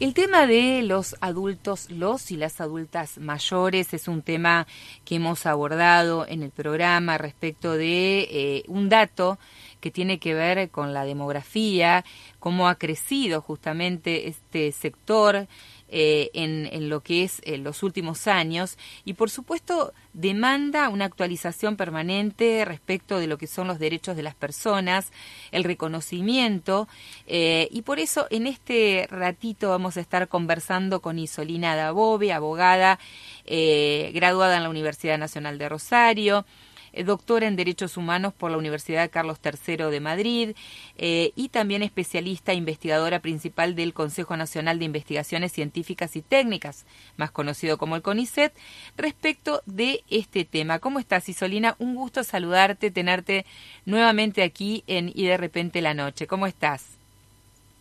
El tema de los adultos, los y las adultas mayores es un tema que hemos abordado en el programa respecto de eh, un dato que tiene que ver con la demografía, cómo ha crecido justamente este sector eh, en, lo que es en los últimos años. Y por supuesto demanda una actualización permanente respecto de lo que son los derechos de las personas, el reconocimiento eh, y por eso en este ratito vamos a estar conversando con Isolina Dabove, abogada eh, graduada en la Universidad Nacional de Rosario, eh, doctora en Derechos Humanos por la Universidad Carlos III de Madrid eh, y también especialista e investigadora principal del Consejo Nacional de Investigaciones Científicas y Técnicas, más conocido como el CONICET, respecto de este tema. ¿Cómo estás, Isolina? Un gusto saludarte, tenerte nuevamente aquí en Y de repente la noche. ¿Cómo estás?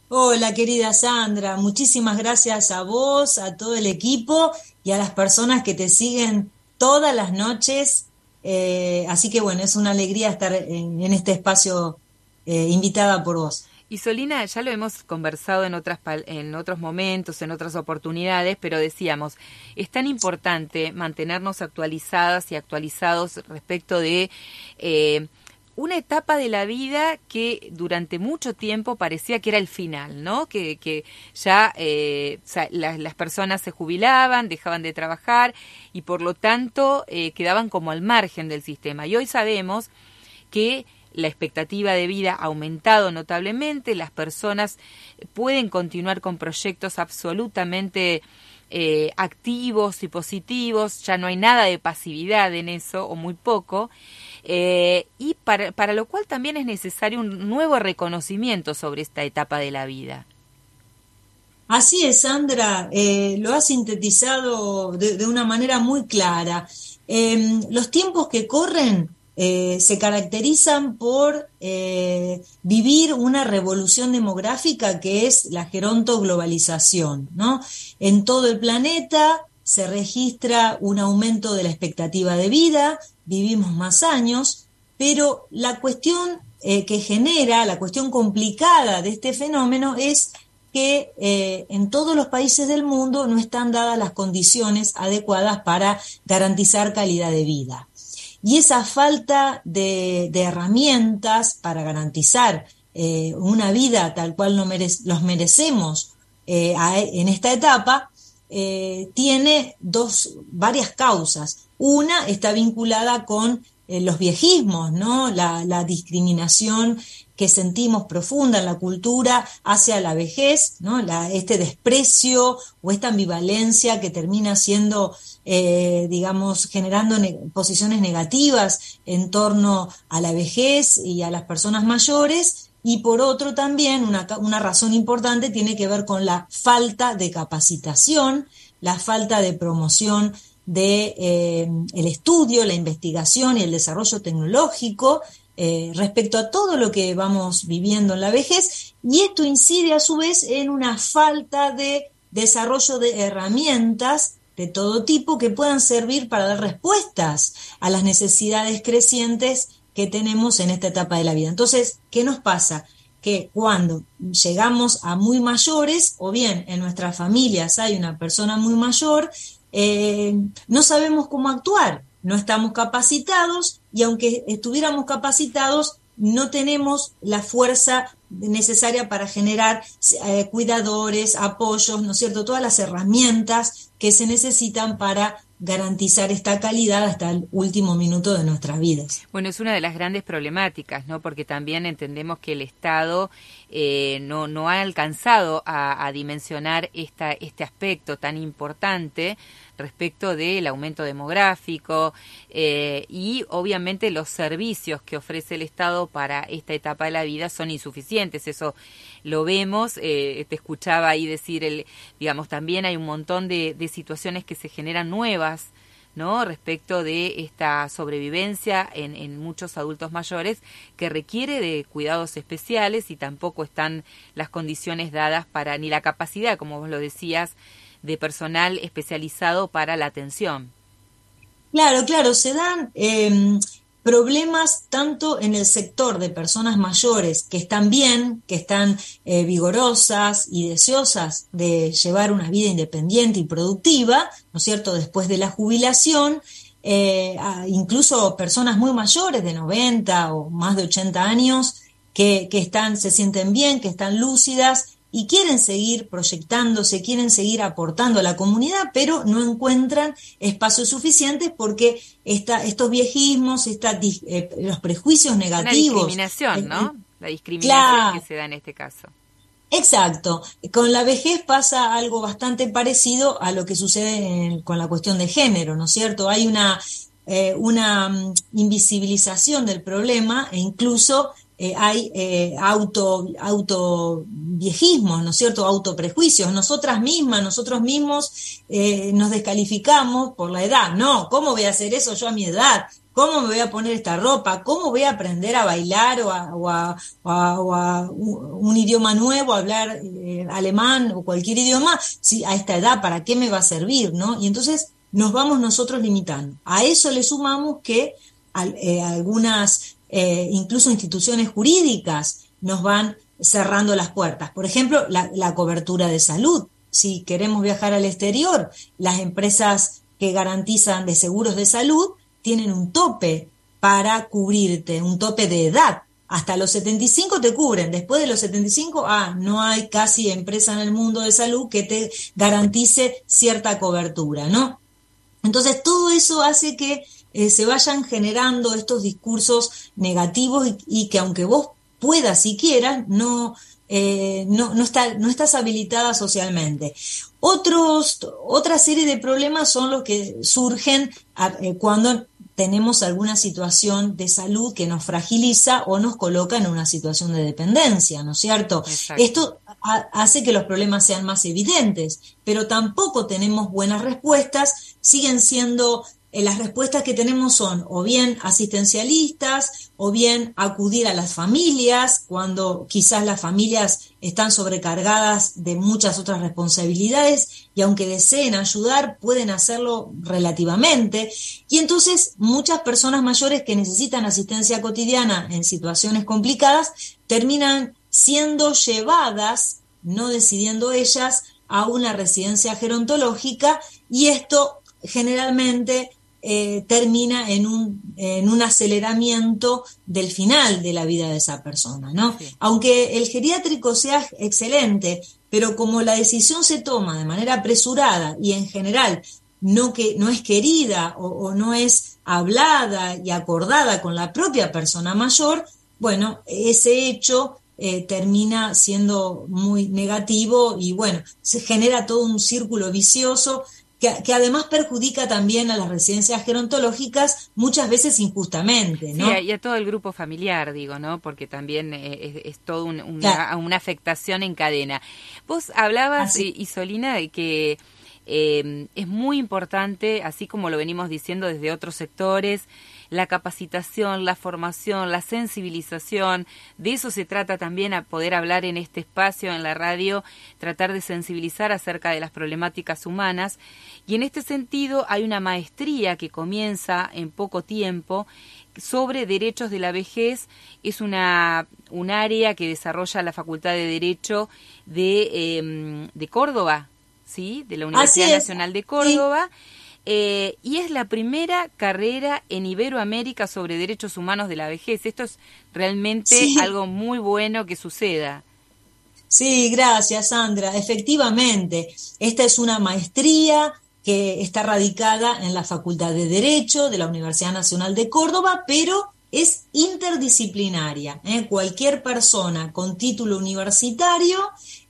Hola, querida Sandra. Muchísimas gracias a vos, a todo el equipo y a las personas que te siguen todas las noches eh, así que bueno, es una alegría estar en, este espacio eh, invitada por vos. Y Solina, ya lo hemos conversado en, otras, en otros momentos, en otras oportunidades, pero decíamos, es tan importante mantenernos actualizadas y actualizados respecto de eh, una etapa de la vida que durante mucho tiempo parecía que era el final, ¿no? Que, ya eh, las, personas se jubilaban, dejaban de trabajar y por lo tanto eh, quedaban como al margen del sistema. Y hoy sabemos que la expectativa de vida ha aumentado notablemente, las personas pueden continuar con proyectos absolutamente eh, activos y positivos, ya no hay nada de pasividad en eso o muy poco. Eh, y para, para lo cual también es necesario un nuevo reconocimiento sobre esta etapa de la vida. Así es, Sandra, eh, lo ha sintetizado de, una manera muy clara. Em, los tiempos que corren eh, se caracterizan por vivir una revolución demográfica que es la gerontoglobalización. ¿no? En todo el planeta se registra un aumento de la expectativa de vida, vivimos más años, pero la cuestión eh, que genera, la cuestión complicada de este fenómeno es que eh, en todos los países del mundo no están dadas las condiciones adecuadas para garantizar calidad de vida. Y esa falta de, herramientas para garantizar eh, una vida tal cual los merecemos en esta etapa, tiene dos, varias causas. Una está vinculada con eh, los viejismos, ¿no? La, discriminación que sentimos profunda en la cultura hacia la vejez, ¿no? este desprecio o esta ambivalencia que termina siendo, eh, digamos, generando posiciones negativas en torno a la vejez y a las personas mayores. Y por otro también, una razón importante tiene que ver con la falta de capacitación, la falta de promoción de eh, el estudio, la investigación y el desarrollo tecnológico eh, respecto a todo lo que vamos viviendo en la vejez y esto incide a su vez en una falta de desarrollo de herramientas de todo tipo que puedan servir para dar respuestas a las necesidades crecientes que tenemos en esta etapa de la vida. Entonces, ¿qué nos pasa? Que cuando llegamos a muy mayores, o bien en nuestras familias hay una persona muy mayor, eh, no sabemos cómo actuar, no estamos capacitados y aunque estuviéramos capacitados, no tenemos la fuerza necesaria para generar eh, cuidadores, apoyos, ¿no es cierto? Todas las herramientas que se necesitan para garantizar esta calidad hasta el último minuto de nuestras vidas. Bueno, es una de las grandes problemáticas, ¿no? Porque también entendemos que el Estado eh, no, no ha alcanzado a, a dimensionar esta, este aspecto tan importante respecto del aumento demográfico eh, y obviamente los servicios que ofrece el Estado para esta etapa de la vida son insuficientes. Eso lo vemos, eh, te escuchaba ahí decir, el, digamos, también hay un montón de, de situaciones que se generan nuevas. ¿no? respecto de esta sobrevivencia en, en, muchos adultos mayores que requiere de cuidados especiales y tampoco están las condiciones dadas para ni la capacidad, como vos lo decías, de personal especializado para la atención. Claro, claro, se dan em, problemas tanto en el sector de personas mayores que están bien, que están eh, vigorosas y deseosas de llevar una vida independiente y productiva, ¿no es cierto?, después de la jubilación, eh, incluso personas muy mayores de 90 o más de 80 años que, que están, se sienten bien, que están lúcidas y quieren seguir proyectándose, quieren seguir aportando a la comunidad, pero no encuentran espacios suficientes porque esta, estos viejismos, esta, eh, los prejuicios negativos. La discriminación, eh, ¿no? Eh, la discriminación que se da en este caso. Exacto. Con la vejez pasa algo bastante parecido a lo que sucede con la cuestión de género, ¿no es cierto? Hay una, una mm, invisibilización del problema e incluso eh, hay eh, auto, auto ¿no es cierto? Autoprejuicios. Nosotras mismas, nosotros mismos eh, nos descalificamos por la edad. No, ¿cómo voy a hacer eso yo a mi edad? ¿Cómo me voy a poner esta ropa? ¿Cómo voy a aprender a bailar o a, un idioma nuevo, a hablar alemán o cualquier idioma? Si a esta edad, ¿para qué me va a servir? ¿no? Y entonces nos vamos nosotros limitando. A eso le sumamos que algunas eh, incluso instituciones jurídicas nos van cerrando las puertas. Por ejemplo, la, cobertura de salud. Si queremos viajar al exterior, las empresas que garantizan de seguros de salud tienen un tope para cubrirte, un tope de edad. Hasta los 75 te cubren, después de los 75, ah, no hay casi empresa en el mundo de salud que te garantice cierta cobertura, ¿no? Entonces, todo eso hace que eh, se vayan generando estos discursos negativos y, que aunque vos puedas y quieras, no, eh, no, no, está, no estás habilitada socialmente. Otros, otra serie de problemas son los que surgen eh, cuando tenemos alguna situación de salud que nos fragiliza o nos coloca en una situación de dependencia, ¿no es cierto? Esto hace que los problemas sean más evidentes, pero tampoco tenemos buenas respuestas, siguen siendo eh, las respuestas que tenemos son o bien asistencialistas o bien acudir a las familias cuando quizás las familias están sobrecargadas de muchas otras responsabilidades y aunque deseen ayudar pueden hacerlo relativamente. Y entonces muchas personas mayores que necesitan asistencia cotidiana en situaciones complicadas terminan siendo llevadas, no decidiendo ellas, a una residencia gerontológica y esto generalmente eh, termina en un, en un aceleramiento del final de la vida de esa persona, ¿no? Aunque el geriátrico sea excelente, pero como la decisión se toma de manera apresurada y en general no, que, no es querida o, no es hablada y acordada con la propia persona mayor, bueno, ese hecho eh, termina siendo muy negativo y bueno, se genera todo un círculo vicioso que, además perjudica también a las residencias gerontológicas muchas veces injustamente, ¿no? Sí, y a todo el grupo familiar, digo, ¿no? Porque también eh, es, todo una, afectación en cadena. Vos hablabas, Isolina, de que eh, es muy importante, así como lo venimos diciendo desde otros sectores, la capacitación, la formación, la sensibilización. De eso se trata también a poder hablar en este espacio, en la radio, tratar de sensibilizar acerca de las problemáticas humanas. Y en este sentido hay una maestría que comienza en poco tiempo sobre derechos de la vejez. Es una, un área que desarrolla la Facultad de Derecho de, em, de Córdoba, ¿sí? de la Universidad Nacional de Córdoba. Eh, y es la primera carrera en Iberoamérica sobre derechos humanos de la vejez. Esto es realmente algo muy bueno que suceda. Sí, gracias Sandra. Efectivamente, esta es una maestría que está radicada en la Facultad de Derecho de la Universidad Nacional de Córdoba, pero es interdisciplinaria. ¿eh? Cualquier persona con título universitario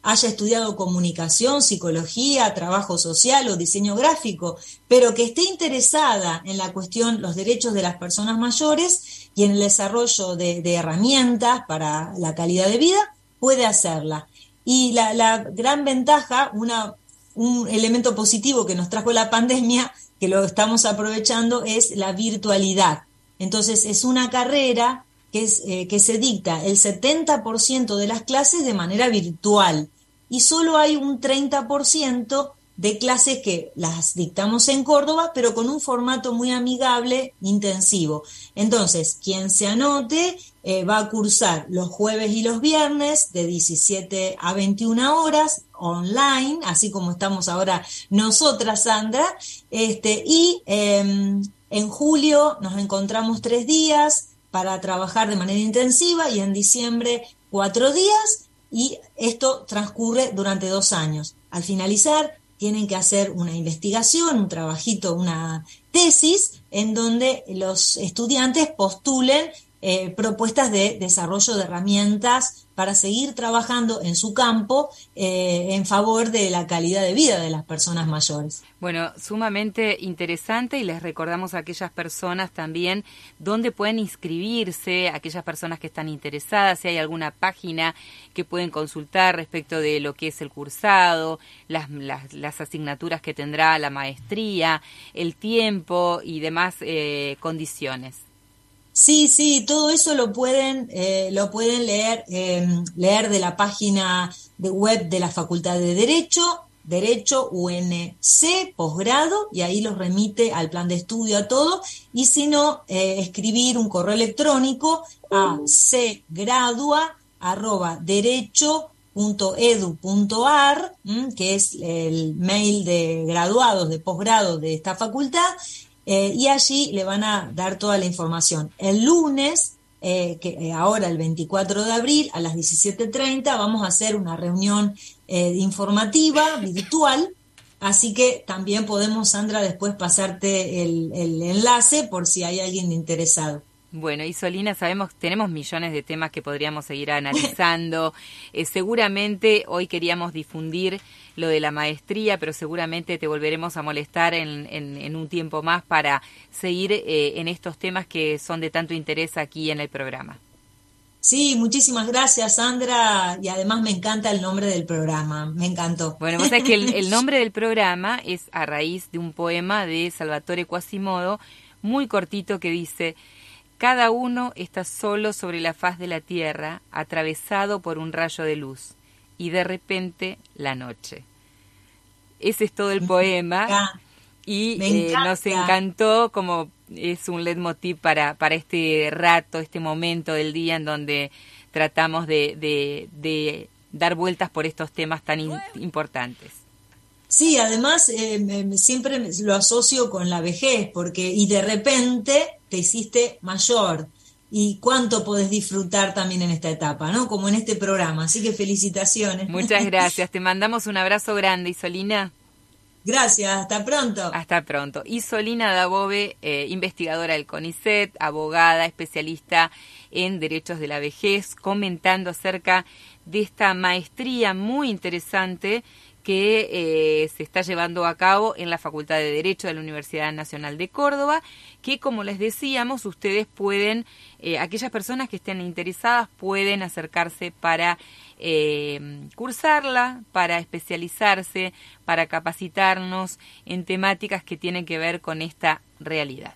haya estudiado comunicación, psicología, trabajo social o diseño gráfico, pero que esté interesada en la cuestión, los derechos de las personas mayores y en el desarrollo de, herramientas para la calidad de vida, puede hacerla. Y la, gran ventaja, un elemento positivo que nos trajo la pandemia, que lo estamos aprovechando, es la virtualidad. Entonces, es una carrera que, eh, se dicta el 70% de las clases de manera virtual y solo hay un 30% de clases que las dictamos en Córdoba, pero con un formato muy amigable, intensivo. Entonces, quien se anote eh, va a cursar los jueves y los viernes de 17 a 21 horas online, así como estamos ahora nosotras, Sandra, este, y em, en julio nos encontramos tres días para trabajar de manera intensiva y en diciembre cuatro días y esto transcurre durante dos años. Al finalizar, tienen que hacer una investigación, un trabajito, una tesis, en donde los estudiantes postulen eh, propuestas de desarrollo de herramientas para seguir trabajando en su campo eh, en favor de la calidad de vida de las personas mayores. Bueno, sumamente interesante y les recordamos a aquellas personas también dónde pueden inscribirse, aquellas personas que están interesadas, si hay alguna página que pueden consultar respecto de lo que es el cursado, las, las, asignaturas que tendrá la maestría, el tiempo y demás eh, condiciones. Sí, sí, todo eso lo pueden, eh, lo pueden leer, em, leer de la página de web de la Facultad de Derecho, Derecho UNC, posgrado, y ahí los remite al plan de estudio a todo, y si no, eh, escribir un correo electrónico a cgradua.derecho.edu.ar, que es el mail de graduados, de posgrado de esta facultad, eh, y allí le van a dar toda la información. El lunes, eh, que eh, ahora el 24 de abril a las 17.30 vamos a hacer una reunión informativa virtual, así que también podemos, Sandra, después pasarte el, el enlace por si hay alguien interesado. Bueno, Isolina, sabemos, tenemos millones de temas que podríamos seguir analizando. seguramente hoy queríamos difundir lo de la maestría, pero seguramente te volveremos a molestar en, en, un tiempo más para seguir eh, en estos temas que son de tanto interés aquí en el programa. Sí, muchísimas gracias, Sandra. Y además me encanta el nombre del programa. Me encantó. Bueno, vos sabés que el, el nombre del programa es a raíz de un poema de Salvatore Quasimodo, muy cortito, que dice: Cada uno está solo sobre la faz de la tierra, atravesado por un rayo de luz y de repente la noche. Ese es todo el poema y eh, nos encantó como es un leitmotiv para, para este rato, este momento del día en donde tratamos de, de, dar vueltas por estos temas tan importantes. Sí, además eh, siempre lo asocio con la vejez, porque y de repente te hiciste mayor, y cuánto podés disfrutar también en esta etapa, ¿no? Como en este programa. Así que felicitaciones. Muchas gracias. Te mandamos un abrazo grande, Isolina. Gracias, hasta pronto. Hasta pronto. Isolina Dabove, eh, investigadora del CONICET, abogada, especialista en derechos de la vejez, comentando acerca de esta maestría muy interesante que eh, se está llevando a cabo en la Facultad de Derecho de la Universidad Nacional de Córdoba, que como les decíamos, ustedes pueden, eh, aquellas personas que estén interesadas pueden acercarse para eh, cursarla, para especializarse, para capacitarnos en temáticas que tienen que ver con esta realidad.